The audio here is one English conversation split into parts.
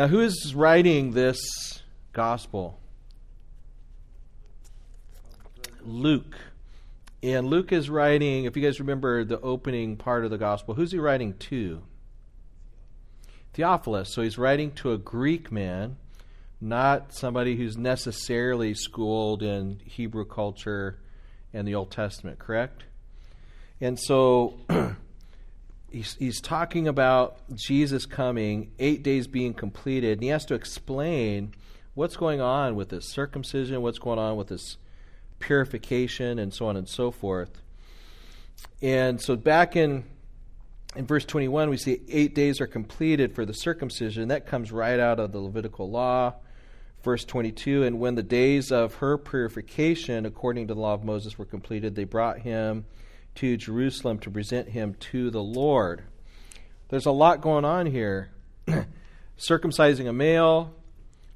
Now, who is writing this gospel? Luke. And Luke is writing, if you guys remember the opening part of the gospel, who's he writing to? Theophilus. So he's writing to a Greek man, not somebody who's necessarily schooled in Hebrew culture and the Old Testament, correct? And so he's, he's talking about Jesus coming, eight days being completed, and he has to explain what's going on with this circumcision, what's going on with this purification, and so on and so forth. And so back in in verse 21, we see eight days are completed for the circumcision. That comes right out of the Levitical law. Verse 22, and when the days of her purification, according to the law of Moses, were completed, they brought him to Jerusalem to present him to the Lord. There's a lot going on here. Circumcising a male,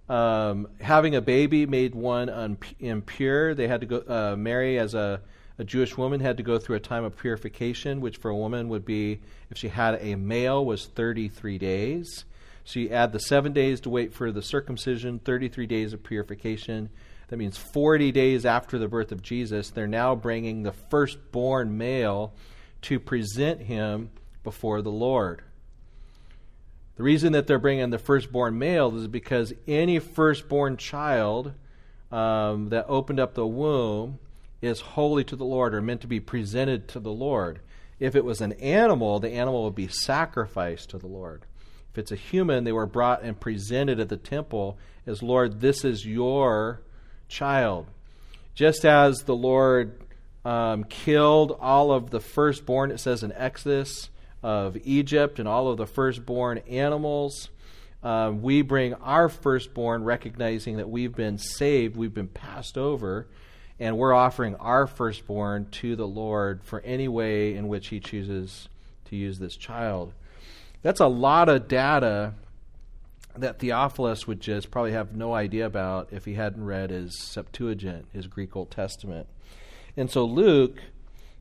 um, having a baby made one un- impure. They had to go uh, marry as a, a Jewish woman had to go through a time of purification, which for a woman would be, if she had a male, was 33 days. So you add the seven days to wait for the circumcision, 33 days of purification. That means 40 days after the birth of Jesus, they're now bringing the firstborn male to present him before the Lord. The reason that they're bringing the firstborn male is because any firstborn child um, that opened up the womb is holy to the Lord or meant to be presented to the Lord. If it was an animal, the animal would be sacrificed to the Lord. If it's a human, they were brought and presented at the temple as, Lord, this is your child. Just as the Lord um, killed all of the firstborn, it says in Exodus, of Egypt and all of the firstborn animals. Uh, we bring our firstborn, recognizing that we've been saved, we've been passed over, and we're offering our firstborn to the Lord for any way in which He chooses to use this child. That's a lot of data that Theophilus would just probably have no idea about if he hadn't read his Septuagint, his Greek Old Testament. And so Luke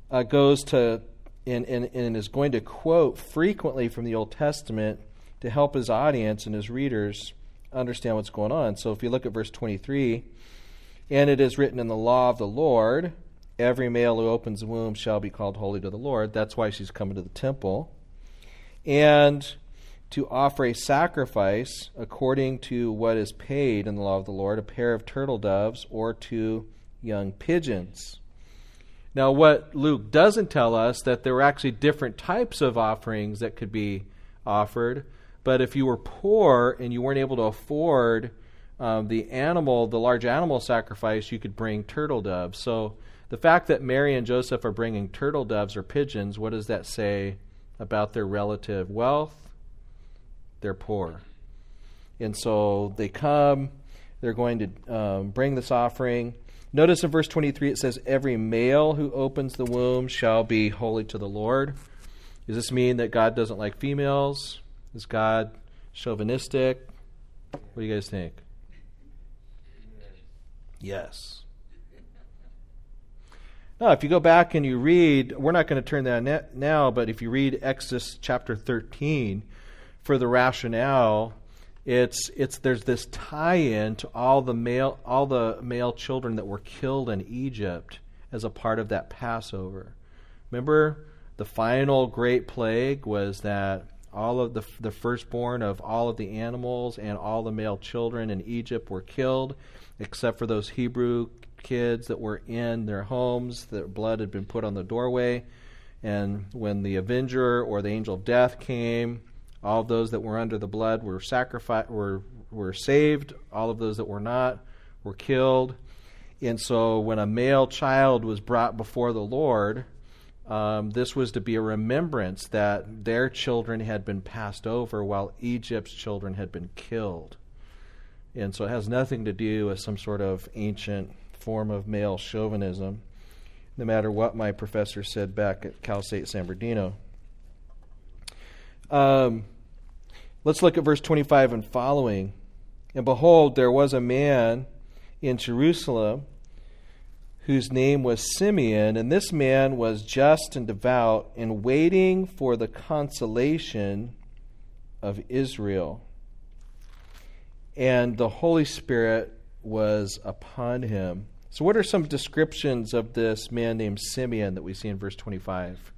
uh, goes to and, and, and is going to quote frequently from the Old Testament to help his audience and his readers understand what's going on. So if you look at verse 23, and it is written in the law of the Lord, every male who opens the womb shall be called holy to the Lord. That's why she's coming to the temple. And to offer a sacrifice according to what is paid in the law of the Lord, a pair of turtle doves or two young pigeons. Now, what Luke doesn't tell us that there were actually different types of offerings that could be offered. But if you were poor and you weren't able to afford um, the animal, the large animal sacrifice, you could bring turtle doves. So the fact that Mary and Joseph are bringing turtle doves or pigeons, what does that say about their relative wealth? They're poor. And so they come, they're going to um, bring this offering. Notice in verse 23 it says, Every male who opens the womb shall be holy to the Lord. Does this mean that God doesn't like females? Is God chauvinistic? What do you guys think? Yes. Now, if you go back and you read, we're not going to turn that now, but if you read Exodus chapter 13 for the rationale it's it's there's this tie-in to all the male all the male children that were killed in Egypt as a part of that Passover. Remember, the final great plague was that all of the the firstborn of all of the animals and all the male children in Egypt were killed, except for those Hebrew kids that were in their homes. Their blood had been put on the doorway, and when the avenger or the angel of death came all those that were under the blood were sacrificed, were were saved. All of those that were not were killed. And so, when a male child was brought before the Lord, um, this was to be a remembrance that their children had been passed over while Egypt's children had been killed. And so, it has nothing to do with some sort of ancient form of male chauvinism, no matter what my professor said back at Cal State San Bernardino. Um, Let's look at verse 25 and following. And behold, there was a man in Jerusalem whose name was Simeon, and this man was just and devout and waiting for the consolation of Israel. and the Holy Spirit was upon him. So, what are some descriptions of this man named Simeon that we see in verse 25?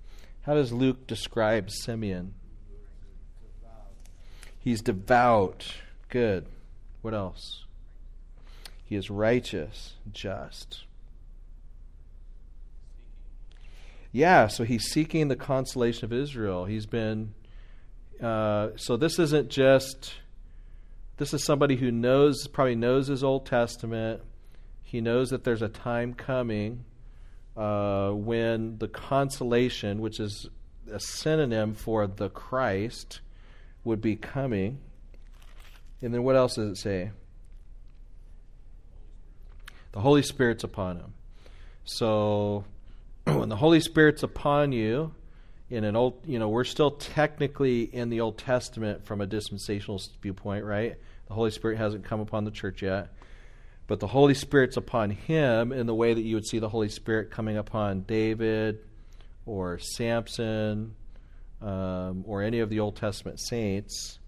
How does Luke describe Simeon? He's devout. Good. What else? He is righteous, just. Yeah, so he's seeking the consolation of Israel. He's been. Uh, so this isn't just. This is somebody who knows, probably knows his Old Testament. He knows that there's a time coming uh, when the consolation, which is a synonym for the Christ, would be coming. And then what else does it say? The Holy Spirit's upon him. So when the Holy Spirit's upon you, in an old, you know, we're still technically in the Old Testament from a dispensational viewpoint, right? The Holy Spirit hasn't come upon the church yet. But the Holy Spirit's upon him in the way that you would see the Holy Spirit coming upon David or Samson um, or any of the Old Testament saints.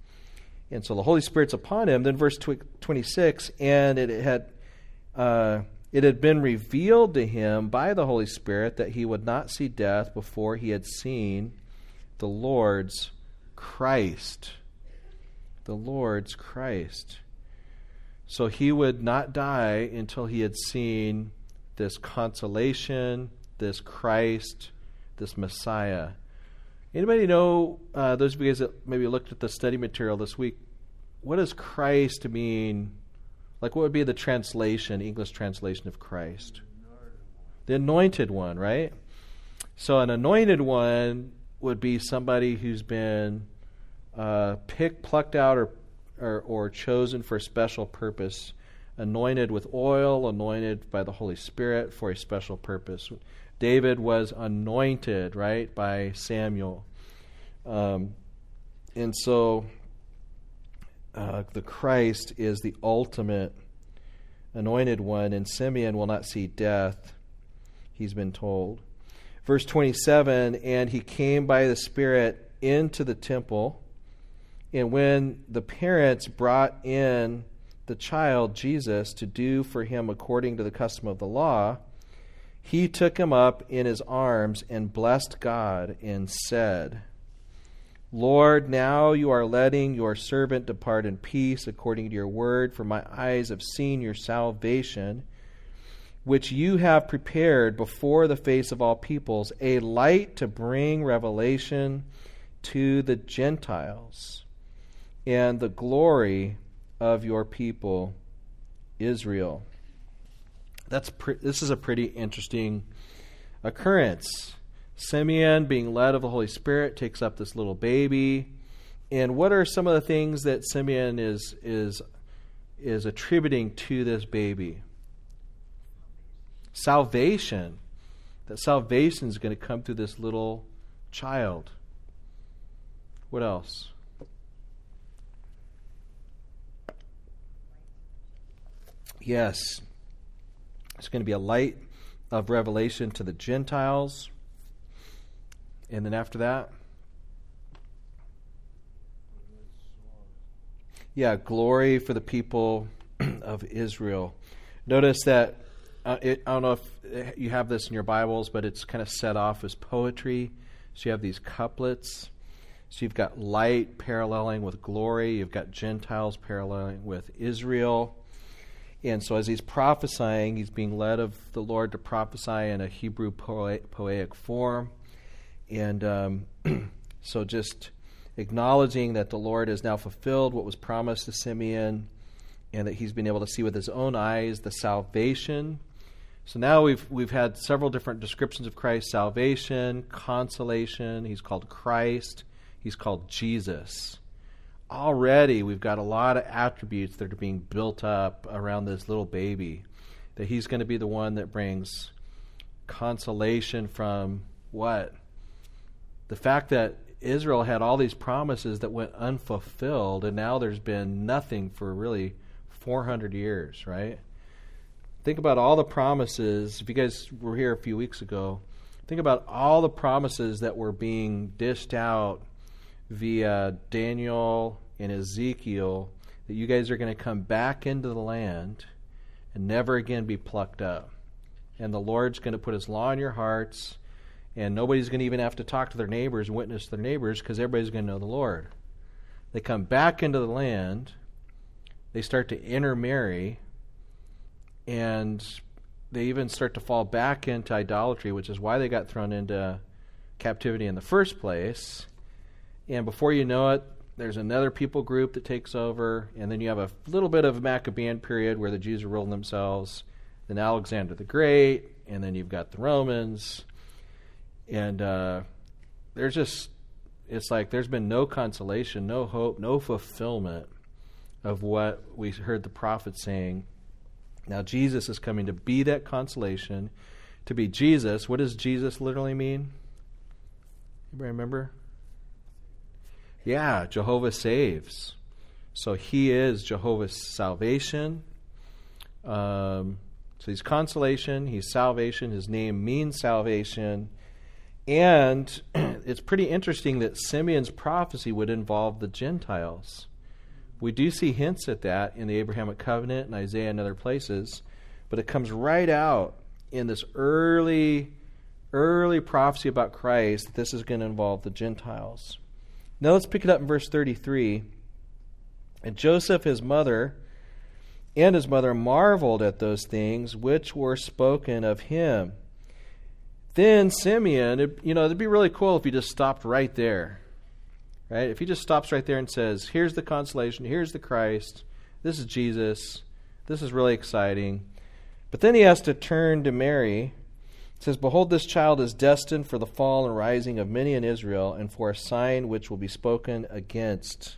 And so the Holy Spirit's upon him. Then verse 26, and it had. Uh, it had been revealed to him by the Holy Spirit that he would not see death before he had seen the Lord's Christ. The Lord's Christ. So he would not die until he had seen this consolation, this Christ, this Messiah. Anybody know, uh, those of you guys that maybe looked at the study material this week, what does Christ mean like, what would be the translation, English translation of Christ? The anointed one, right? So, an anointed one would be somebody who's been uh, picked, plucked out, or, or, or chosen for a special purpose, anointed with oil, anointed by the Holy Spirit for a special purpose. David was anointed, right, by Samuel. Um, and so uh, the Christ is the ultimate anointed one, and Simeon will not see death, he's been told. Verse 27 And he came by the Spirit into the temple, and when the parents brought in the child, Jesus, to do for him according to the custom of the law, he took him up in his arms and blessed God and said, Lord, now you are letting your servant depart in peace according to your word, for my eyes have seen your salvation, which you have prepared before the face of all peoples, a light to bring revelation to the Gentiles and the glory of your people Israel. That's pre- this is a pretty interesting occurrence. Simeon, being led of the Holy Spirit, takes up this little baby. And what are some of the things that Simeon is is is attributing to this baby? Salvation. That salvation is going to come through this little child. What else? Yes. It's going to be a light of revelation to the Gentiles. And then after that, yeah, glory for the people of Israel. Notice that uh, it, I don't know if you have this in your Bibles, but it's kind of set off as poetry. So you have these couplets. So you've got light paralleling with glory. You've got Gentiles paralleling with Israel. And so as he's prophesying, he's being led of the Lord to prophesy in a Hebrew poetic form. And um, so just acknowledging that the Lord has now fulfilled what was promised to Simeon and that he's been able to see with his own eyes the salvation. So now we've we've had several different descriptions of Christ salvation, consolation, he's called Christ, he's called Jesus. Already we've got a lot of attributes that are being built up around this little baby. That he's going to be the one that brings consolation from what? The fact that Israel had all these promises that went unfulfilled, and now there's been nothing for really 400 years, right? Think about all the promises. If you guys were here a few weeks ago, think about all the promises that were being dished out via Daniel and Ezekiel that you guys are going to come back into the land and never again be plucked up. And the Lord's going to put his law in your hearts, and nobody's going to even have to talk to their neighbors and witness their neighbors because everybody's going to know the Lord. They come back into the land, they start to intermarry, and they even start to fall back into idolatry, which is why they got thrown into captivity in the first place. And before you know it, there's another people group that takes over, and then you have a little bit of a Maccabean period where the Jews are ruling themselves, then Alexander the Great, and then you've got the Romans. And uh, there's just, it's like there's been no consolation, no hope, no fulfillment of what we heard the prophet saying. Now, Jesus is coming to be that consolation, to be Jesus. What does Jesus literally mean? Anybody remember? Yeah, Jehovah saves. So he is Jehovah's salvation. Um, so he's consolation, he's salvation. His name means salvation. And it's pretty interesting that Simeon's prophecy would involve the Gentiles. We do see hints at that in the Abrahamic covenant and Isaiah and other places, but it comes right out in this early early prophecy about Christ that this is going to involve the Gentiles. Now let's pick it up in verse 33. And Joseph, his mother, and his mother marveled at those things which were spoken of him. Then Simeon, it, you know, it'd be really cool if he just stopped right there. Right? If he just stops right there and says, Here's the consolation, here's the Christ, this is Jesus, this is really exciting. But then he has to turn to Mary it says, Behold, this child is destined for the fall and rising of many in Israel, and for a sign which will be spoken against.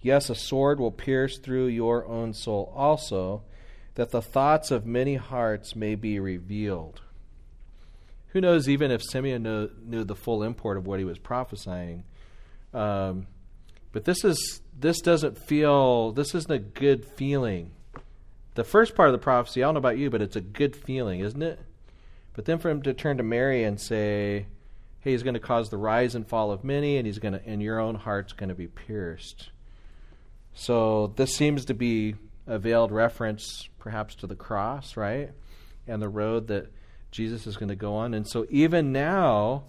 Yes, a sword will pierce through your own soul also, that the thoughts of many hearts may be revealed. Who knows, even if Simeon knew, knew the full import of what he was prophesying. Um, but this is this doesn't feel this isn't a good feeling. The first part of the prophecy, I don't know about you, but it's a good feeling, isn't it? But then for him to turn to Mary and say, "Hey, he's going to cause the rise and fall of many, and he's going to, and your own heart's going to be pierced." So this seems to be a veiled reference, perhaps, to the cross, right, and the road that Jesus is going to go on. And so even now,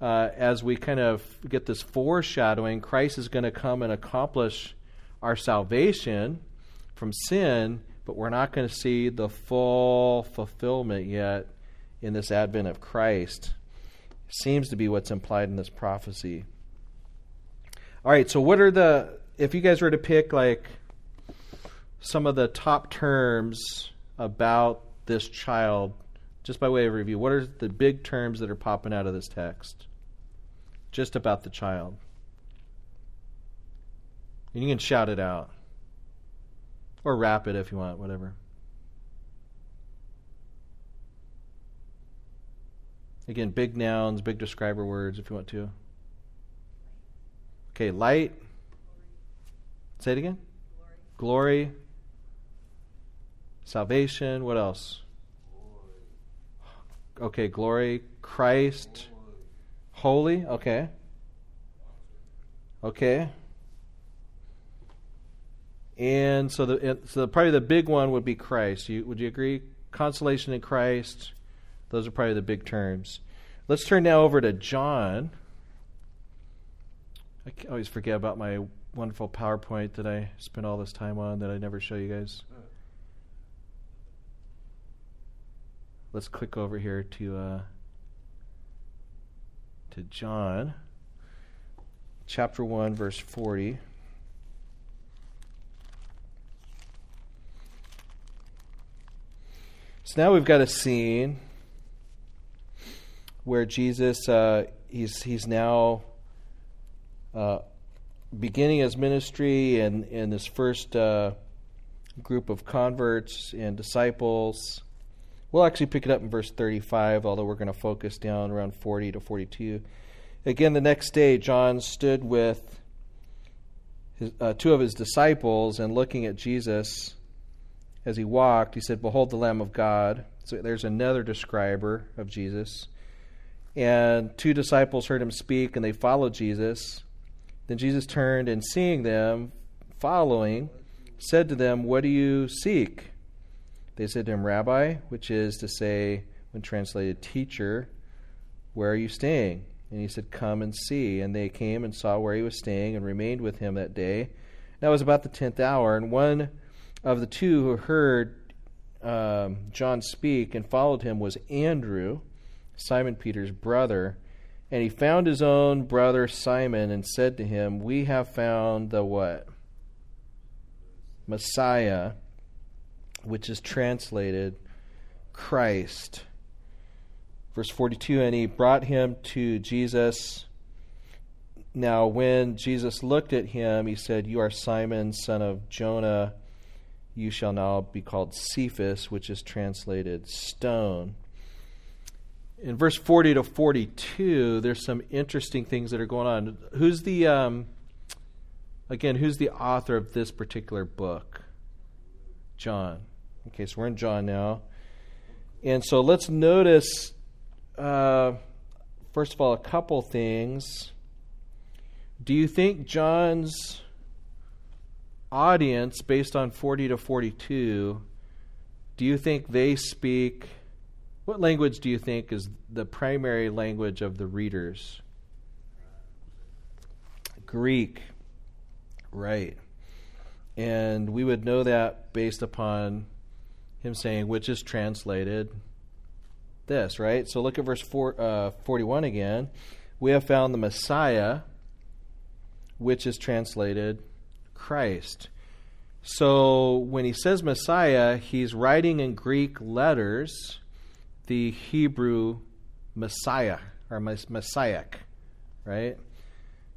uh, as we kind of get this foreshadowing, Christ is going to come and accomplish our salvation from sin, but we're not going to see the full fulfillment yet in this advent of Christ seems to be what's implied in this prophecy. All right, so what are the if you guys were to pick like some of the top terms about this child just by way of review, what are the big terms that are popping out of this text? Just about the child. And you can shout it out. Or rap it if you want, whatever. Again, big nouns, big describer words if you want to. Okay, light. Say it again. Glory. Glory. Salvation. What else? Okay, glory. Christ. Holy. Okay. Okay. And so the so probably the big one would be Christ. You, would you agree? Consolation in Christ, those are probably the big terms. Let's turn now over to John. I always forget about my wonderful PowerPoint that I spent all this time on that I never show you guys. Let's click over here to uh, to John, chapter one, verse forty. So now we've got a scene where Jesus uh, he's he's now uh, beginning his ministry and in this first uh, group of converts and disciples. We'll actually pick it up in verse 35, although we're going to focus down around 40 to 42. Again, the next day, John stood with his, uh, two of his disciples and looking at Jesus as he walked, he said, Behold the Lamb of God. So there's another describer of Jesus. And two disciples heard him speak, and they followed Jesus. Then Jesus turned, and seeing them following, said to them, What do you seek? They said to him, Rabbi, which is to say, when translated, teacher, where are you staying? And he said, Come and see. And they came and saw where he was staying and remained with him that day. That was about the tenth hour. And one of the two who heard um, John speak and followed him was Andrew, Simon Peter's brother. And he found his own brother Simon and said to him, We have found the what? Messiah, which is translated Christ. Verse 42 And he brought him to Jesus. Now, when Jesus looked at him, he said, You are Simon, son of Jonah. You shall now be called Cephas, which is translated stone. In verse 40 to 42, there's some interesting things that are going on. Who's the, um, again, who's the author of this particular book? John. Okay, so we're in John now. And so let's notice, uh, first of all, a couple things. Do you think John's audience, based on 40 to 42, do you think they speak? What language do you think is the primary language of the readers? Greek. Right. And we would know that based upon him saying, which is translated this, right? So look at verse four, uh, 41 again. We have found the Messiah, which is translated Christ. So when he says Messiah, he's writing in Greek letters the Hebrew Messiah or Messiah, right?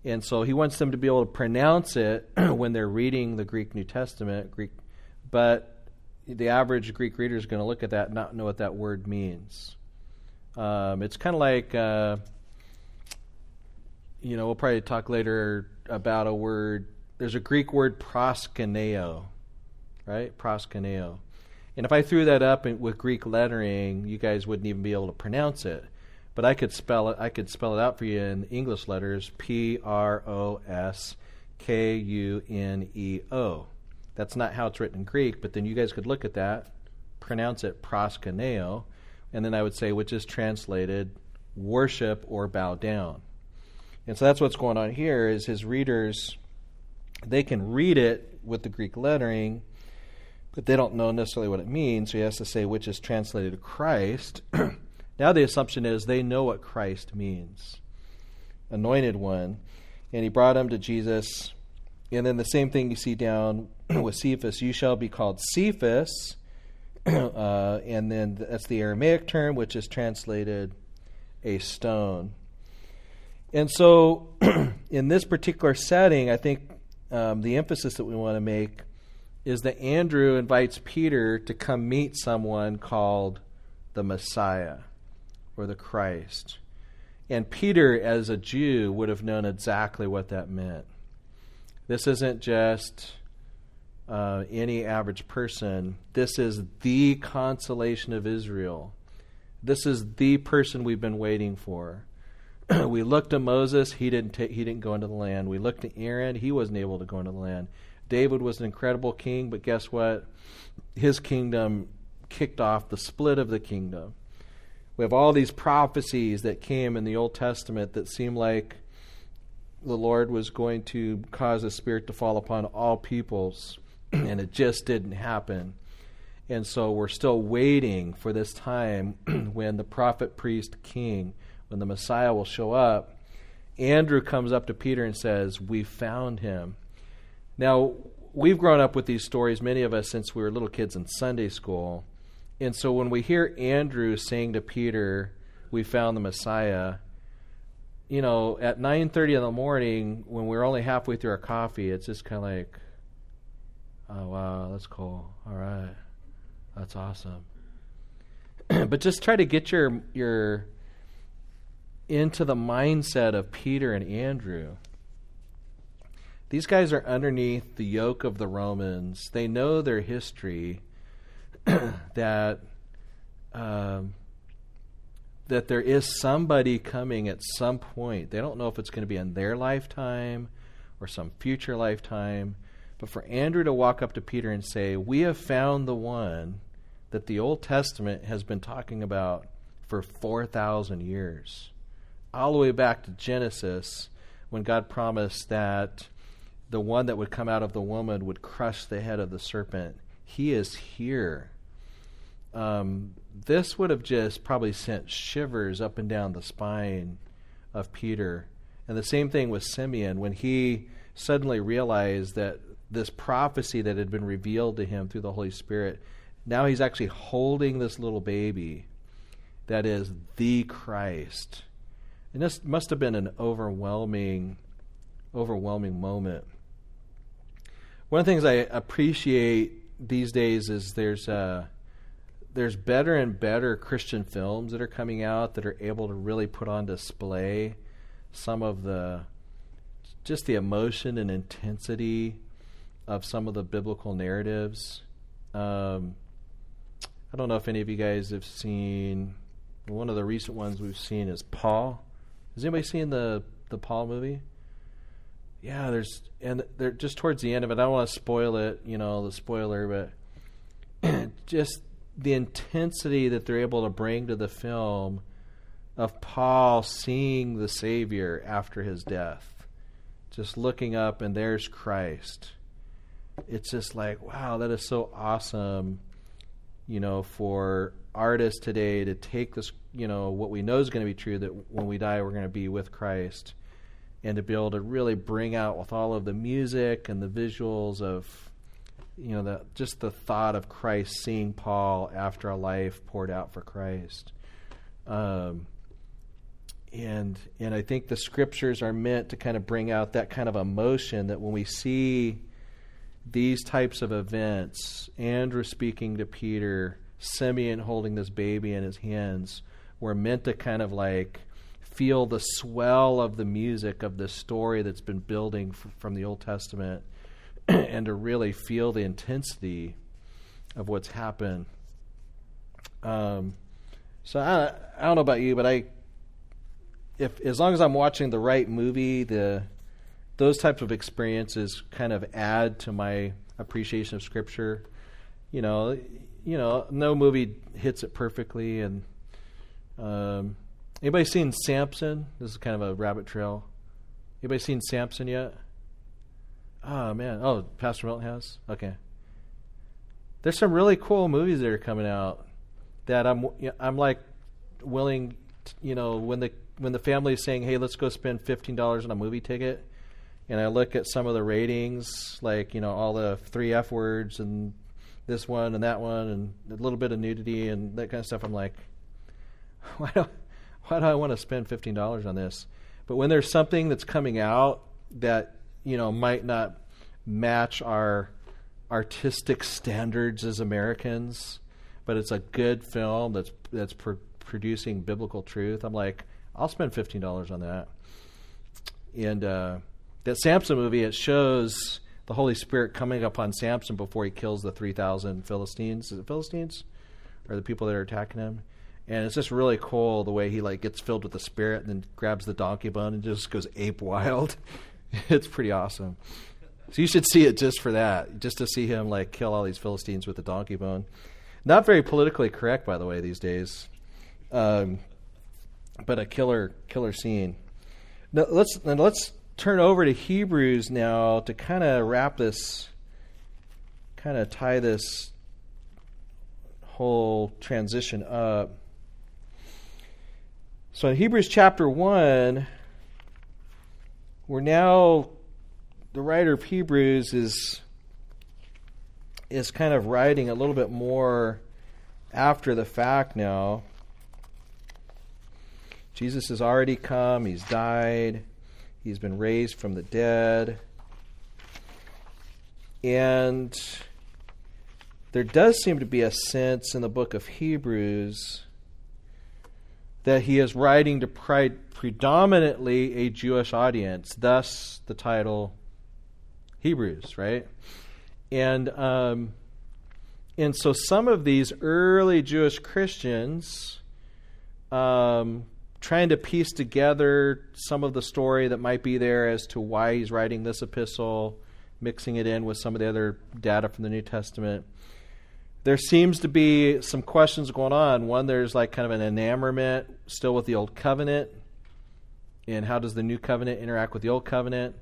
And so he wants them to be able to pronounce it when they're reading the Greek New Testament, Greek, but the average Greek reader is going to look at that and not know what that word means. Um, it's kind of like, uh, you know, we'll probably talk later about a word. There's a Greek word proskuneo, right? Proskuneo. And if I threw that up in, with Greek lettering, you guys wouldn't even be able to pronounce it. But I could spell it. I could spell it out for you in English letters: P R O S K U N E O. That's not how it's written in Greek, but then you guys could look at that, pronounce it proskuneo, and then I would say, which is translated worship or bow down. And so that's what's going on here is his readers they can read it with the Greek lettering, but they don't know necessarily what it means. So he has to say which is translated Christ. now the assumption is they know what Christ means. Anointed one. And he brought him to Jesus. And then the same thing you see down with Cephas, you shall be called Cephas, uh, and then that's the Aramaic term, which is translated a stone. And so, in this particular setting, I think um, the emphasis that we want to make is that Andrew invites Peter to come meet someone called the Messiah or the Christ. And Peter, as a Jew, would have known exactly what that meant. This isn't just uh, any average person. This is the consolation of Israel. This is the person we've been waiting for. we looked to Moses; he didn't ta- he didn't go into the land. We looked to Aaron; he wasn't able to go into the land. David was an incredible king, but guess what? His kingdom kicked off the split of the kingdom. We have all these prophecies that came in the Old Testament that seem like the Lord was going to cause a spirit to fall upon all peoples and it just didn't happen. And so we're still waiting for this time when the prophet, priest, king, when the Messiah will show up. Andrew comes up to Peter and says, We found him. Now, we've grown up with these stories, many of us, since we were little kids in Sunday school. And so when we hear Andrew saying to Peter, We found the Messiah, you know, at 9:30 in the morning when we're only halfway through our coffee, it's just kind of like Oh, wow, that's cool. All right. That's awesome. but just try to get your your into the mindset of Peter and Andrew. These guys are underneath the yoke of the Romans. They know their history that um, that there is somebody coming at some point. They don't know if it's going to be in their lifetime or some future lifetime, But for Andrew to walk up to Peter and say, We have found the one that the Old Testament has been talking about for 4,000 years, all the way back to Genesis, when God promised that the one that would come out of the woman would crush the head of the serpent. He is here. Um, this would have just probably sent shivers up and down the spine of Peter. And the same thing with Simeon when he suddenly realized that this prophecy that had been revealed to him through the Holy Spirit, now he's actually holding this little baby that is the Christ. And this must have been an overwhelming, overwhelming moment. One of the things I appreciate these days is there's uh, there's better and better Christian films that are coming out that are able to really put on display some of the just the emotion and intensity of some of the biblical narratives. Um, I don't know if any of you guys have seen one of the recent ones we've seen is Paul. Has anybody seen the the Paul movie? Yeah, there's and they're just towards the end of it. I don't want to spoil it, you know, the spoiler, but just the intensity that they're able to bring to the film of Paul seeing the Savior after his death, just looking up and there's Christ. It's just like, wow, that is so awesome, you know, for artists today to take this, you know, what we know is going to be true that when we die, we're going to be with Christ, and to be able to really bring out with all of the music and the visuals of, you know, the, just the thought of Christ seeing Paul after a life poured out for Christ. Um, and and I think the scriptures are meant to kind of bring out that kind of emotion that when we see these types of events, Andrew speaking to Peter, Simeon holding this baby in his hands, we're meant to kind of like feel the swell of the music of the story that's been building f- from the Old Testament and to really feel the intensity of what's happened. Um, so I, I don't know about you, but I if as long as I'm watching the right movie, the those types of experiences kind of add to my appreciation of scripture. You know, you know, no movie hits it perfectly. And um, anybody seen Samson? This is kind of a rabbit trail. Anybody seen Samson yet? Oh man! Oh, Pastor Milton has. Okay. There's some really cool movies that are coming out that I'm I'm like willing, to, you know, when the when the family is saying, "Hey, let's go spend fifteen dollars on a movie ticket," and I look at some of the ratings, like you know all the three F words and this one and that one and a little bit of nudity and that kind of stuff, I'm like, why do why do I want to spend fifteen dollars on this? But when there's something that's coming out that you know might not match our artistic standards as Americans, but it's a good film that's that's producing biblical truth, I'm like I'll spend fifteen dollars on that. And uh, that Samson movie, it shows the Holy Spirit coming upon Samson before he kills the three thousand Philistines. Is it Philistines, or the people that are attacking him? And it's just really cool the way he like gets filled with the Spirit and then grabs the donkey bone and just goes ape wild. it's pretty awesome. So you should see it just for that, just to see him like kill all these Philistines with the donkey bone. Not very politically correct, by the way, these days. Um, but a killer killer scene. Now let's now let's turn over to Hebrews now to kind of wrap this, kind of tie this whole transition up. So in Hebrews chapter one, we're now the writer of Hebrews is is kind of writing a little bit more after the fact now. Jesus has already come, he's died, he's been raised from the dead. And there does seem to be a sense in the book of Hebrews that he is writing to predominantly a Jewish audience, thus the title Hebrews, right? And um, and so some of these early Jewish Christians um, trying to piece together some of the story that might be there as to why he's writing this epistle. mixing it in with some of the other data from the New Testament. There seems to be some questions going on. One, there's like kind of an enamorment still with the Old Covenant, and how does the New Covenant interact with the Old Covenant?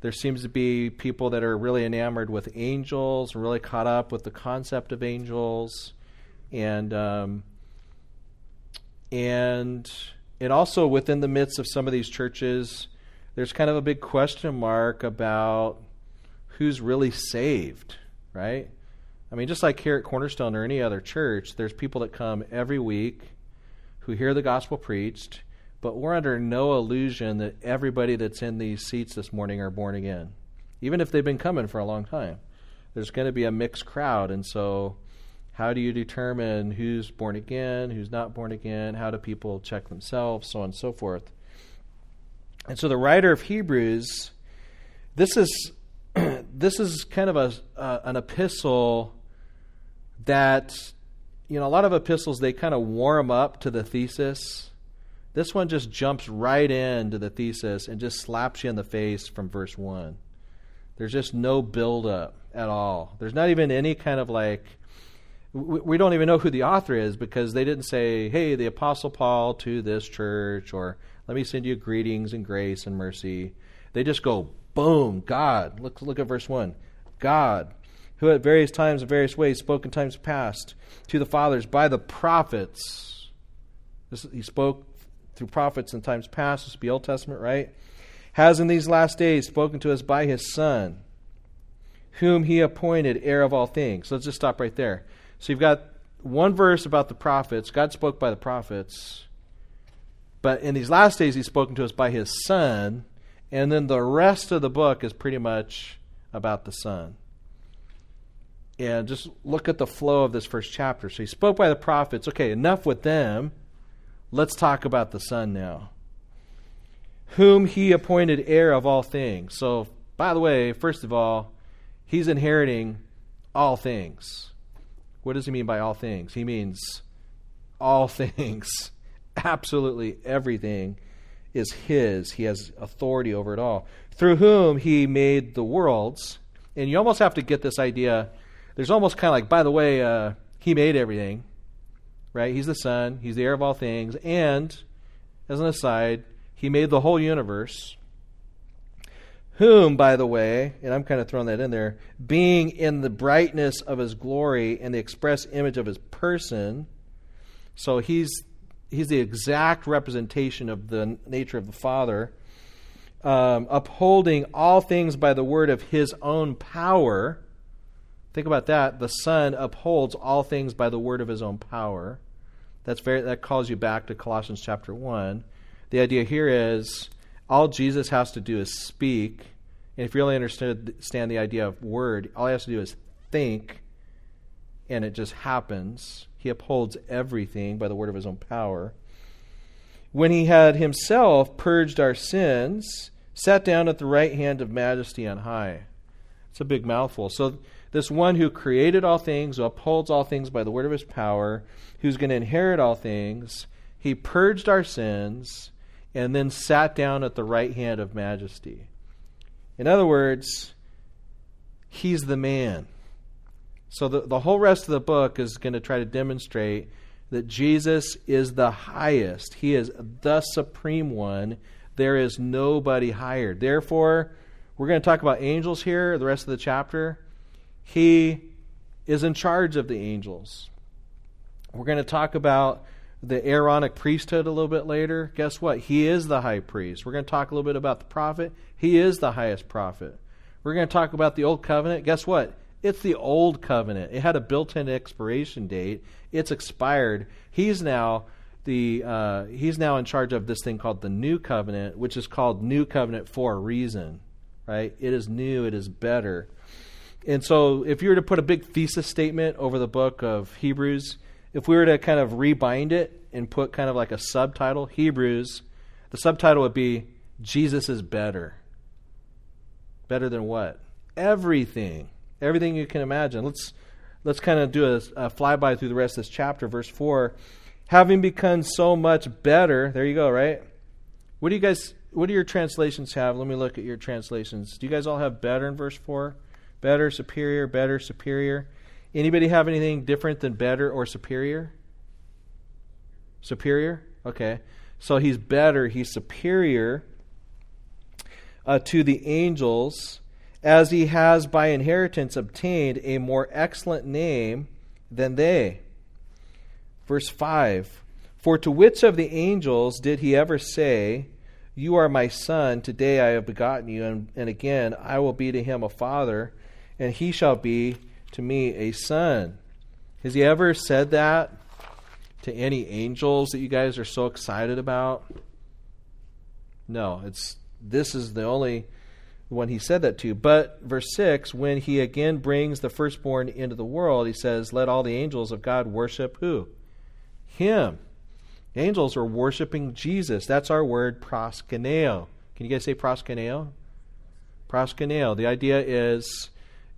There seems to be people that are really enamored with angels, really caught up with the concept of angels, and um, and and also within the midst of some of these churches, there's kind of a big question mark about who's really saved, right? I mean, just like here at Cornerstone or any other church, there's people that come every week who hear the gospel preached, but we're under no illusion that everybody that's in these seats this morning are born again, even if they've been coming for a long time. There's going to be a mixed crowd, and so how do you determine who's born again, who's not born again? How do people check themselves, so on and so forth? And so the writer of Hebrews, this is this is kind of a uh, an epistle that you know a lot of epistles they kind of warm up to the thesis. This one just jumps right into the thesis and just slaps you in the face from verse one. There's just no build up at all. There's not even any kind of like we don't even know who the author is because they didn't say, "Hey, the apostle Paul to this church," or "Let me send you greetings and grace and mercy." They just go, "Boom, God." Look, look at verse one. God, who at various times and various ways spoke in times past to the fathers by the prophets. This, he spoke through prophets in times past. This would be Old Testament, right? Has in these last days spoken to us by His Son, whom He appointed heir of all things. So let's just stop right there. So you've got one verse about the prophets. God spoke by the prophets. But in these last days, He's spoken to us by His Son. And then the rest of the book is pretty much about the Son. And just look at the flow of this first chapter. So He spoke by the prophets. Okay, enough with them. Let's talk about the Son now. Whom He appointed heir of all things. So, by the way, first of all, He's inheriting all things. What does he mean by all things? He means all things. Absolutely everything is his. He has authority over it all. Through whom he made the worlds. And you almost have to get this idea. There's almost kind of like, by the way, uh, he made everything. Right? He's the Son. He's the heir of all things. And, as an aside, he made the whole universe whom, by the way, and I'm kind of throwing that in there, being in the brightness of his glory and the express image of his person, so he's he's the exact representation of the nature of the Father, um, upholding all things by the word of his own power. Think about that. The Son upholds all things by the word of his own power. That's very that calls you back to Colossians chapter one. The idea here is all Jesus has to do is speak. And if you really understand the idea of word, all he has to do is think, and it just happens. He upholds everything by the word of his own power. When he had himself purged our sins, sat down at the right hand of majesty on high. It's a big mouthful. So, this one who created all things, who upholds all things by the word of his power, who's going to inherit all things, he purged our sins and then sat down at the right hand of majesty. In other words, he's the man. So the, the whole rest of the book is going to try to demonstrate that Jesus is the highest. He is the supreme one. There is nobody higher. Therefore, we're going to talk about angels here, the rest of the chapter. He is in charge of the angels. We're going to talk about the Aaronic priesthood a little bit later. Guess what? He is the high priest. We're going to talk a little bit about the prophet. He is the highest prophet. We're going to talk about the old covenant. Guess what? It's the old covenant. It had a built-in expiration date. It's expired. He's now the uh, he's now in charge of this thing called the new covenant, which is called new covenant for a reason, right? It is new. It is better. And so, if you were to put a big thesis statement over the book of Hebrews, if we were to kind of rebind it and put kind of like a subtitle, Hebrews, the subtitle would be Jesus is better. Better than what? Everything. Everything you can imagine. Let's let's kind of do a, a flyby through the rest of this chapter, verse 4. Having become so much better, there you go, right? What do you guys what do your translations have? Let me look at your translations. Do you guys all have better in verse 4? Better, superior, better, superior. Anybody have anything different than better or superior? Superior? Okay. So he's better, he's superior uh, to the angels, as he has by inheritance obtained a more excellent name than they. Verse 5 For to which of the angels did he ever say, You are my son, today I have begotten you, and, and again I will be to him a father, and he shall be to me a son? Has he ever said that to any angels that you guys are so excited about? No, it's this is the only one he said that to. But verse 6, when he again brings the firstborn into the world, he says, Let all the angels of God worship who? Him. angels are worshiping Jesus. That's our word proskuneo. Can you guys say proskuneo? Proskuneo. The idea is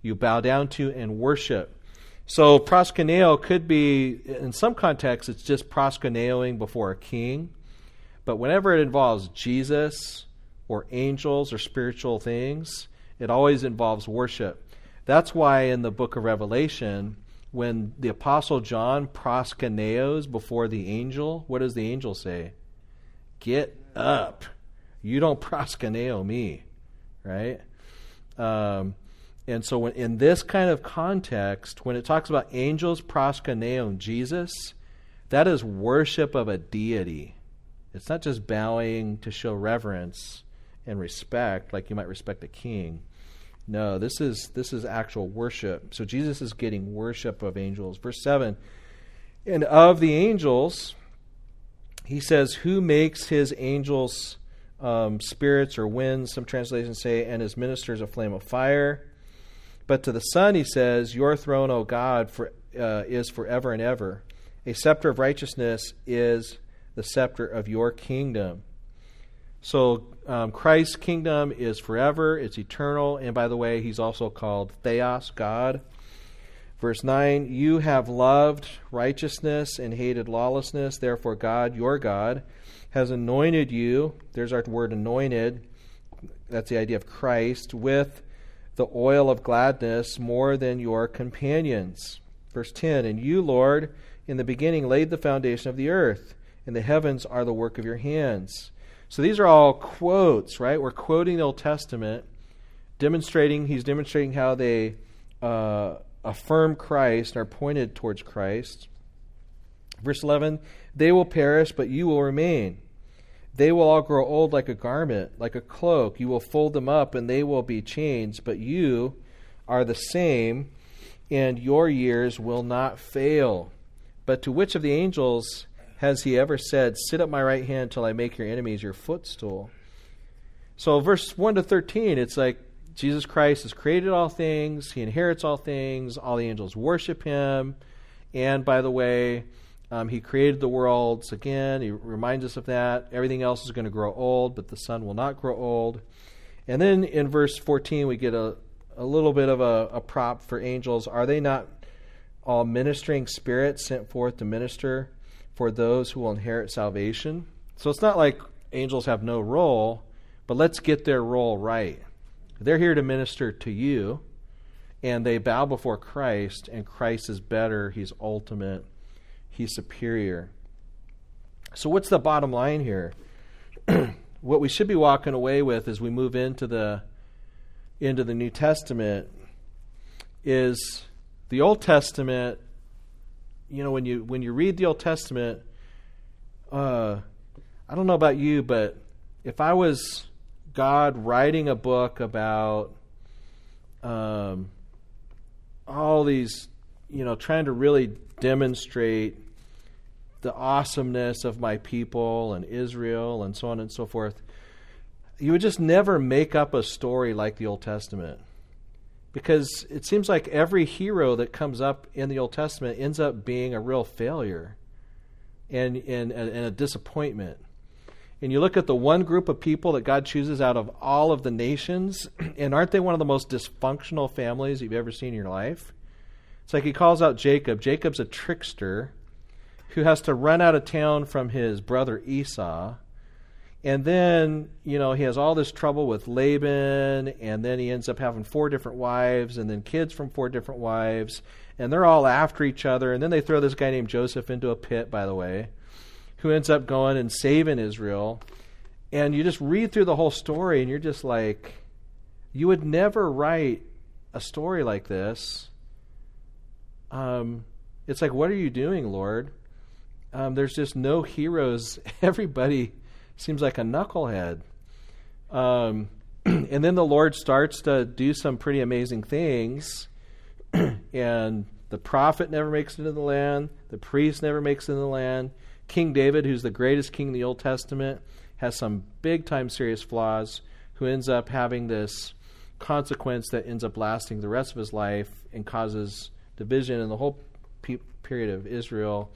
you bow down to and worship. So proskuneo could be, in some contexts, it's just proskuneoing before a king. But whenever it involves Jesus or angels or spiritual things, it always involves worship. That's why in the book of Revelation, when the apostle John proskuneos before the angel, what does the angel say? Get up. You don't proskuneo me, right? Um, and so, in this kind of context, when it talks about angels proskuneoing Jesus, that is worship of a deity. It's not just bowing to show reverence and respect like you might respect a king. No, this is this is actual worship. So Jesus is getting worship of angels. Verse 7. And of the angels, he says, Who makes his angels um, spirits or winds? Some translations say, and his ministers a flame of fire. But to the Son, he says, Your throne, O God, for, uh, is forever and ever. A scepter of righteousness is the scepter of your kingdom. So um, Christ's kingdom is forever, it's eternal, and by the way, he's also called Theos, God. Verse 9 You have loved righteousness and hated lawlessness, therefore, God, your God, has anointed you. There's our word anointed. That's the idea of Christ, with the oil of gladness more than your companions. Verse 10 And you, Lord, in the beginning laid the foundation of the earth, and the heavens are the work of your hands. So these are all quotes, right? We're quoting the Old Testament, demonstrating, he's demonstrating how they uh, affirm Christ and are pointed towards Christ. Verse 11 They will perish, but you will remain. They will all grow old like a garment, like a cloak. You will fold them up, and they will be changed, but you are the same, and your years will not fail. But to which of the angels has he ever said, Sit at my right hand till I make your enemies your footstool? So, verse 1 to 13, it's like Jesus Christ has created all things, he inherits all things, all the angels worship him. And by the way, um, he created the worlds again. He reminds us of that. Everything else is going to grow old, but the Son will not grow old. And then in verse 14, we get a, a little bit of a, a prop for angels. Are they not all ministering spirits sent forth to minister for those who will inherit salvation. So it's not like angels have no role, but let's get their role right. They're here to minister to you, and they bow before Christ, and Christ is better, He's ultimate, He's superior. So, what's the bottom line here? what we should be walking away with as we move into the into the New Testament is the Old Testament you know when you when you read the Old Testament, uh, I don't know about you, but if I was God writing a book about um, all these, you know, trying to really demonstrate the awesomeness of my people and Israel and so on and so forth, you would just never make up a story like the Old Testament because it seems like every hero that comes up in the Old Testament ends up being a real failure and, and, and a disappointment. And you look at the one group of people that God chooses out of all of the nations, and aren't they one of the most dysfunctional families you've ever seen in your life? It's like he calls out Jacob. Jacob's a trickster who has to run out of town from his brother Esau And then, you know, he has all this trouble with Laban, and then he ends up having four different wives, and then kids from four different wives, and they're all after each other. And then they throw this guy named Joseph into a pit, by the way, who ends up going and saving Israel. And you just read through the whole story, and you're just like, you would never write a story like this. Um, it's like, what are you doing, Lord? Um, there's just no heroes. Everybody seems like a knucklehead. Um, and then the Lord starts to do some pretty amazing things, and the prophet never makes it into the land, the priest never makes it into the land. King David, who's the greatest king in the Old Testament, has some big time serious flaws, who ends up having this consequence that ends up lasting the rest of his life and causes division in the whole pe- period of Israel.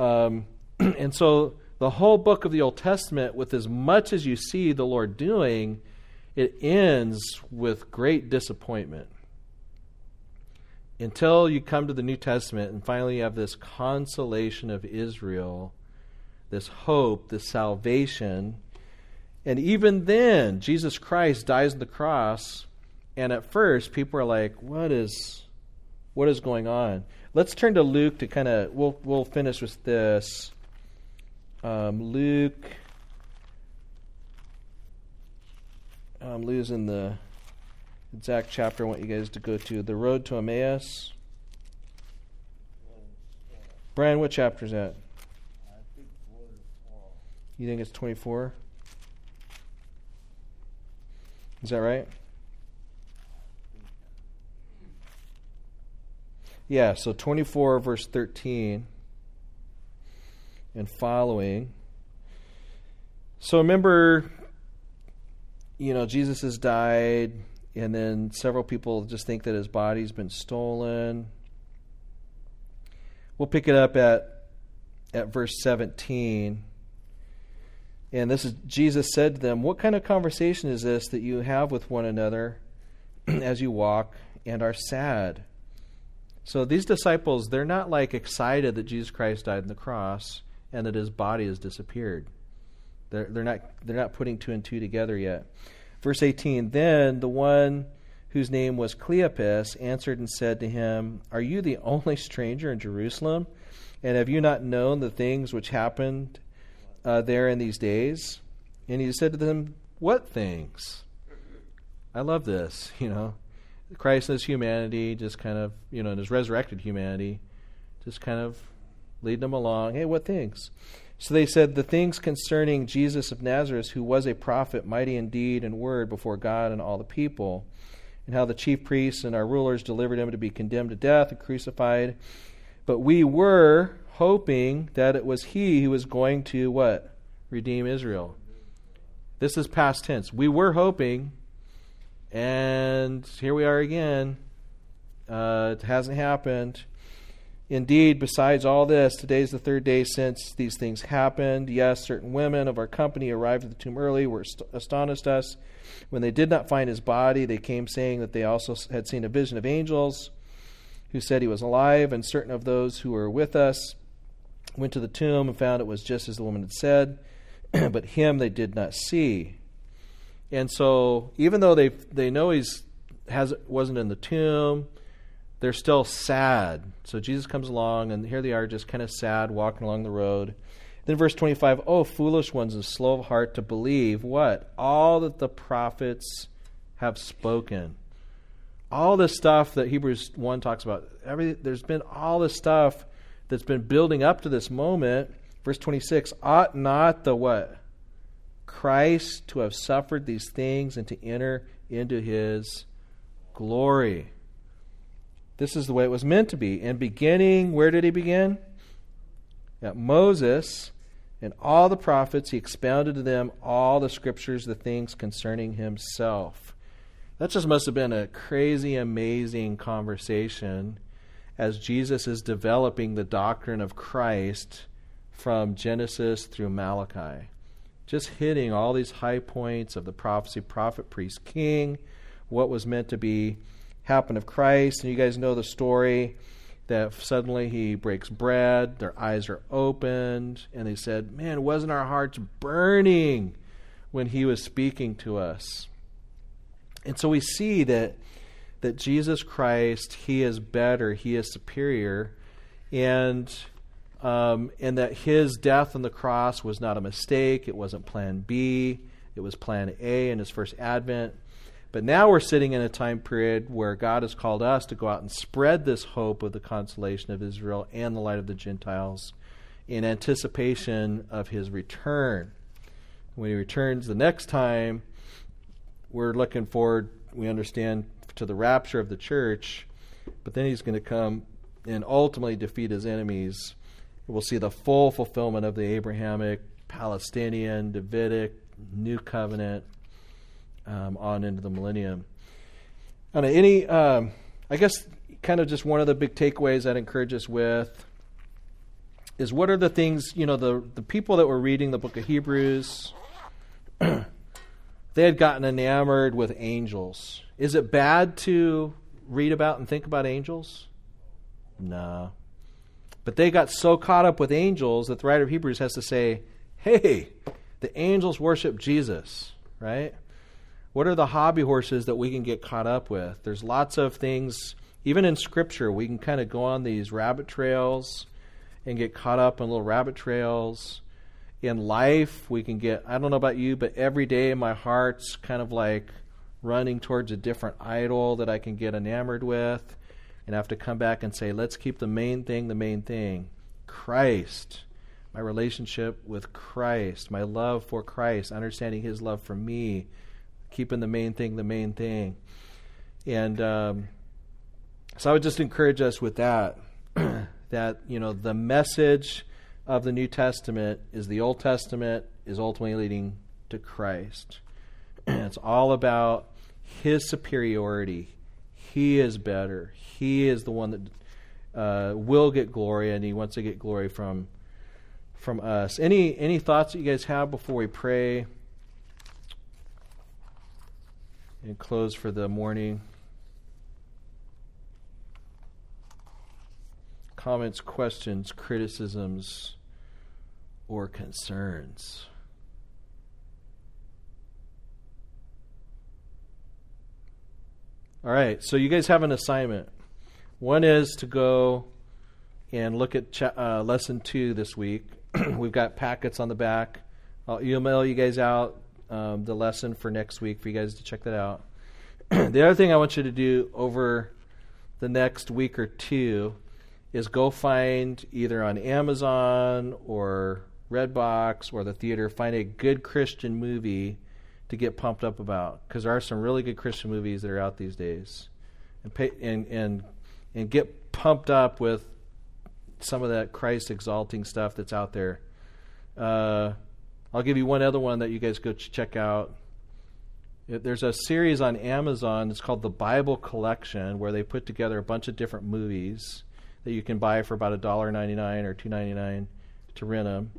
Um, and so the whole book of the Old Testament, with as much as you see the Lord doing, it ends with great disappointment. Until you come to the New Testament and finally you have this consolation of Israel, this hope, this salvation. And even then, Jesus Christ dies on the cross, and at first people are like, What is what is going on? Let's turn to Luke to kind of we'll we'll finish with this. Um, Luke. I'm losing the exact chapter I want you guys to go to. The Road to Emmaus. Brian, what chapter is that? You think it's 24? Is that right? Yeah, so 24, verse 13 and following. So remember, you know, Jesus has died, and then several people just think that his body's been stolen. We'll pick it up at at verse 17. And this is Jesus said to them, What kind of conversation is this that you have with one another as you walk and are sad? So these disciples, they're not like excited that Jesus Christ died on the cross and that his body has disappeared. They're, they're, not, they're not putting two and two together yet. Verse 18 Then the one whose name was Cleopas answered and said to him, Are you the only stranger in Jerusalem? And have you not known the things which happened uh, there in these days? And he said to them, What things? I love this, you know. Christ in his humanity, just kind of, you know, in his resurrected humanity, just kind of leading them along. Hey, what things? So they said, The things concerning Jesus of Nazareth, who was a prophet, mighty indeed in deed and word before God and all the people, and how the chief priests and our rulers delivered him to be condemned to death and crucified. But we were hoping that it was he who was going to what? Redeem Israel. This is past tense. We were hoping, and here we are again. Uh, it hasn't happened. Indeed, besides all this, today is the third day since these things happened. Yes, certain women of our company arrived at the tomb early, were ast- astonished us. When they did not find his body, they came saying that they also had seen a vision of angels who said he was alive, and certain of those who were with us went to the tomb and found it was just as the woman had said, but him they did not see. And so, even though they they know he's has wasn't in the tomb, they're still sad. So Jesus comes along, and here they are, just kind of sad, walking along the road. Then verse 25, oh, foolish ones and slow of heart to believe what? All that the prophets have spoken. All this stuff that Hebrews 1 talks about. Every, there's been all this stuff that's been building up to this moment. Verse 26, ought not the what? Christ to have suffered these things and to enter into his glory. This is the way it was meant to be. And beginning, where did he begin? At Moses and all the prophets, he expounded to them all the scriptures, the things concerning himself. That just must have been a crazy, amazing conversation as Jesus is developing the doctrine of Christ from Genesis through Malachi. Just hitting all these high points of the prophecy, prophet, priest, king, what was meant to be happen of Christ. And you guys know the story that suddenly he breaks bread, their eyes are opened, and they said, Man, wasn't our hearts burning when he was speaking to us. And so we see that that Jesus Christ, he is better, he is superior, and um, and that his death on the cross was not a mistake. It wasn't Plan B. It was Plan A in his first advent. But now we're sitting in a time period where God has called us to go out and spread this hope of the consolation of Israel and the light of the Gentiles in anticipation of his return. When he returns the next time, we're looking forward, we understand, to the rapture of the church, but then he's going to come and ultimately defeat his enemies. We'll see the full fulfillment of the Abrahamic, Palestinian, Davidic, New Covenant um, on into the millennium. And any, um, I guess, kind of just one of the big takeaways I'd encourage us with is what are the things you know the the people that were reading the book of Hebrews. they had gotten enamored with angels. Is it bad to read about and think about angels? No. But they got so caught up with angels that the writer of Hebrews has to say, hey, the angels worship Jesus, right? What are the hobby horses that we can get caught up with? There's lots of things, even in Scripture, we can kind of go on these rabbit trails and get caught up in little rabbit trails. In life, we can get, I don't know about you, but every day my heart's kind of like running towards a different idol that I can get enamored with. And I have to come back and say, let's keep the main thing the main thing Christ my relationship with Christ, my love for Christ, understanding His love for me, keeping the main thing the main thing. And um, so I would just encourage us with that that, you know, the message of the New Testament is the Old Testament is ultimately leading to Christ. it's all about his superiority. He is better. He is the one that uh, will get glory, and he wants to get glory from from us. Any any thoughts that you guys have before we pray? and close for the morning. Comments, questions, criticisms, or concerns? All right, so you guys have an assignment. One is to go and look at cha- uh, lesson two this week. We've got packets on the back. I'll email you guys out um, the lesson for next week for you guys to check that out. the other thing I want you to do over the next week or two is go find either on Amazon or Redbox or the theater, find a good Christian movie to get pumped up about because there are some really good Christian movies that are out these days, and pay, and and and get pumped up with some of that Christ exalting stuff that's out there. Uh, I'll give you one other one that you guys go check out. There's a series on Amazon. It's called the Bible Collection, where they put together a bunch of different movies that you can buy for about a dollar ninety nine or two ninety nine to rent them.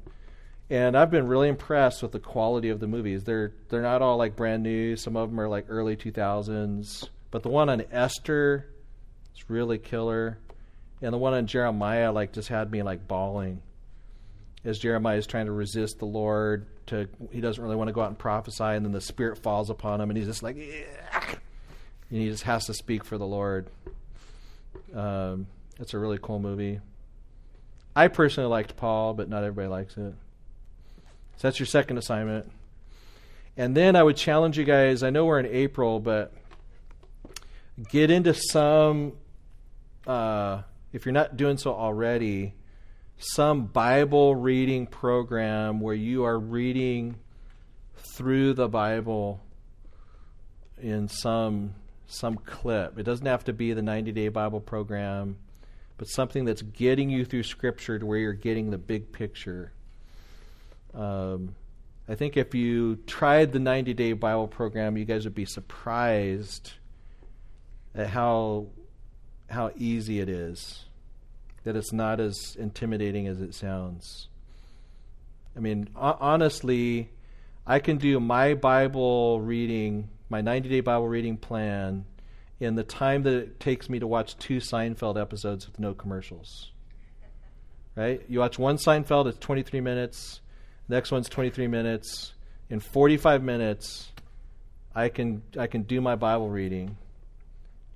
And I've been really impressed with the quality of the movies. They're they're not all like brand new. Some of them are like early two thousands. But the one on Esther is really killer, and the one on Jeremiah like just had me like bawling as Jeremiah is trying to resist the Lord. To he doesn't really want to go out and prophesy, and then the Spirit falls upon him, and he's just like, and he just has to speak for the Lord. Um, it's a really cool movie. I personally liked Paul, but not everybody likes it. So that's your second assignment. And then I would challenge you guys. I know we're in April, but get into some. Uh, if you're not doing so already some Bible reading program where you are reading through the Bible in some some clip. It doesn't have to be the 90-day Bible program, but something that's getting you through Scripture to where you're getting the big picture. Um, I think if you tried the 90-day Bible program, you guys would be surprised at how how easy it is that it's not as intimidating as it sounds. I mean, honestly, I can do my Bible reading, my 90 day Bible reading plan, in the time that it takes me to watch two Seinfeld episodes with no commercials. Right? You watch one Seinfeld, it's 23 minutes. Next one's 23 minutes. in 45 minutes, I can I can do my Bible reading,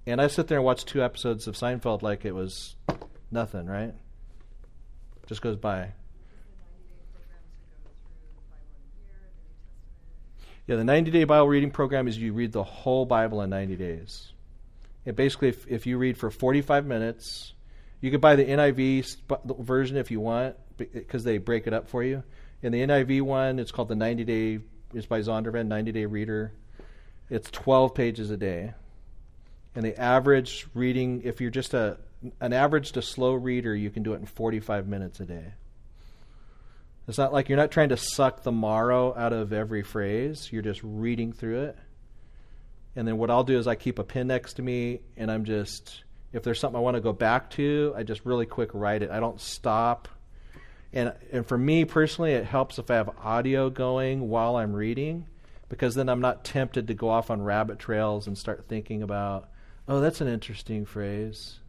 and I sit there and watch two episodes of Seinfeld like it was nothing, right? Just goes by. Yeah, the 90 day Bible reading program is you read the whole Bible in 90 days. It basically, if, if you read for 45 minutes, you could buy the NIV version if you want because they break it up for you. In the NIV one, it's called the 90 day, it's by Zondervan, 90 day reader. It's 12 pages a day. And the average reading, if you're just a an average to slow reader, you can do it in 45 minutes a day. It's not like you're not trying to suck the marrow out of every phrase. You're just reading through it. And then what I'll do is I keep a pen next to me and I'm just if there's something I want to go back to, I just really quick write it. I don't stop. And and for me personally, it helps if I have audio going while I'm reading because then I'm not tempted to go off on rabbit trails and start thinking about, oh, that's an interesting phrase.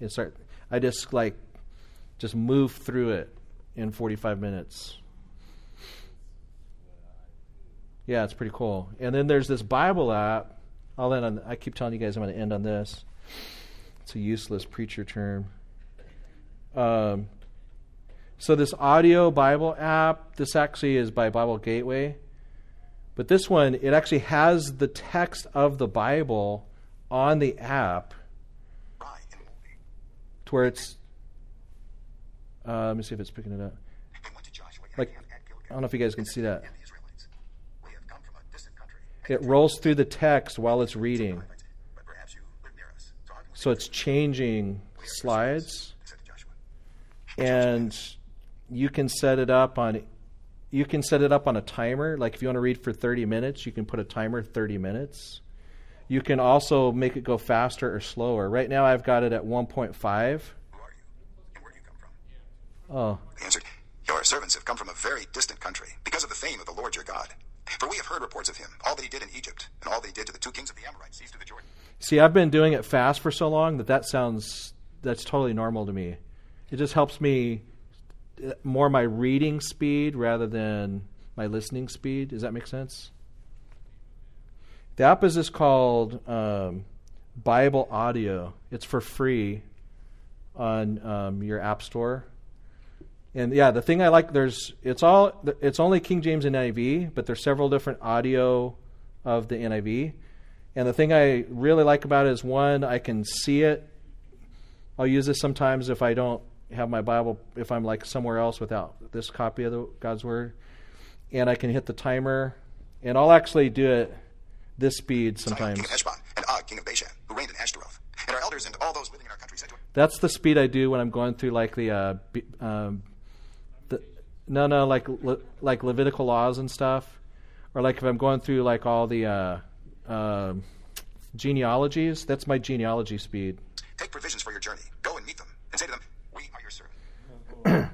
And start I just like just move through it in 45 minutes. Yeah, it's pretty cool. And then there's this Bible app. I'll end on. I keep telling you guys I'm going to end on this. It's a useless preacher term. Um, so this audio Bible app, this actually is by Bible Gateway, but this one it actually has the text of the Bible on the app, to where it's uh, let me see if it's picking it up. Like, I don't know if you guys can see that. It rolls through the text while it's reading. So it's changing slides. And you can set it up on you can set it up on a timer. Like if you want to read for 30 minutes, you can put a timer 30 minutes. You can also make it go faster or slower. Right now I've got it at 1.5 Oh. They answered, Your servants have come from a very distant country because of the fame of the Lord your God. For we have heard reports of him, all that he did in Egypt, and all that he did to the two kings of the Amorites east of the Jordan. See, I've been doing it fast for so long that that sounds that's totally normal to me. It just helps me more my reading speed rather than my listening speed. Does that make sense? The app is just called um, Bible Audio. It's for free on um, your app store. And yeah, the thing I like there's it's all it's only King James and NIV, but there's several different audio of the NIV. And the thing I really like about it is one, I can see it. I'll use this sometimes if I don't have my Bible if I'm like somewhere else without this copy of the, God's word, and I can hit the timer, and I'll actually do it this speed sometimes. King of Heshbon, and Og, king of Bashan, who reigned in Ashtaroth, and our elders and all those living our country said to him. That's the speed I do when I'm going through like the uh, um, the no, no, like Le- like Levitical laws and stuff, or like if I'm going through like all the uh, uh, genealogies. That's my genealogy speed. Take provisions for your journey. Go and meet them, and say to them, "We are your servant."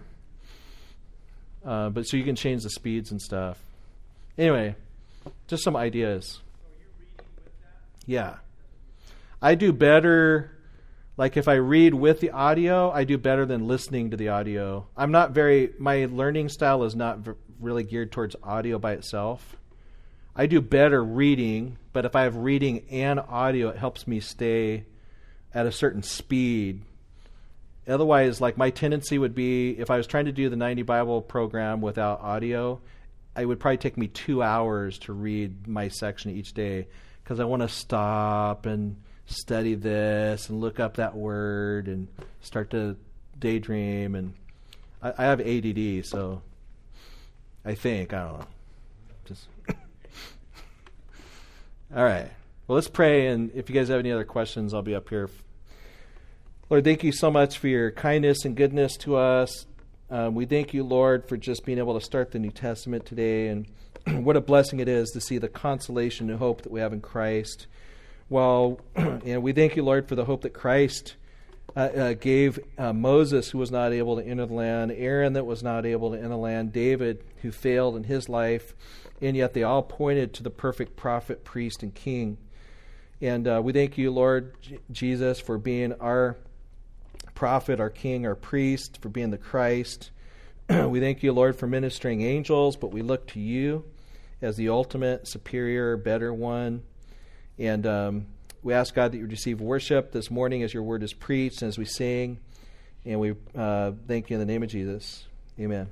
Uh, but so you can change the speeds and stuff. Anyway, just some ideas. Yeah, I do better like if I read with the audio, I do better than listening to the audio. I'm not very my learning style is not v- really geared towards audio by itself. I do better reading, but if I have reading and audio, it helps me stay at a certain speed. Otherwise, like my tendency would be if I was trying to do the 90 Bible program without audio, it would probably take me 2 hours to read my section each day because I want to stop and study this and look up that word and start to daydream. And I, I have ADD, so I think I don't know. Just all right. Well, let's pray, and if you guys have any other questions, I'll be up here. Lord, thank you so much for your kindness and goodness to us. Um, we thank you, Lord, for just being able to start the New Testament today, and what a blessing it is to see the consolation and hope that we have in Christ well, and we thank you, Lord, for the hope that Christ uh, uh, gave uh, Moses, who was not able to enter the land, Aaron, that was not able to enter the land, David, who failed in his life, and yet they all pointed to the perfect prophet, priest, and king. And uh, we thank you, Lord J- Jesus, for being our prophet, our king, our priest, for being the Christ. we thank you, Lord, for ministering angels, but we look to you as the ultimate, superior, better one. And um, we ask God that you receive worship this morning as your word is preached and as we sing. And we uh, thank you in the name of Jesus. Amen.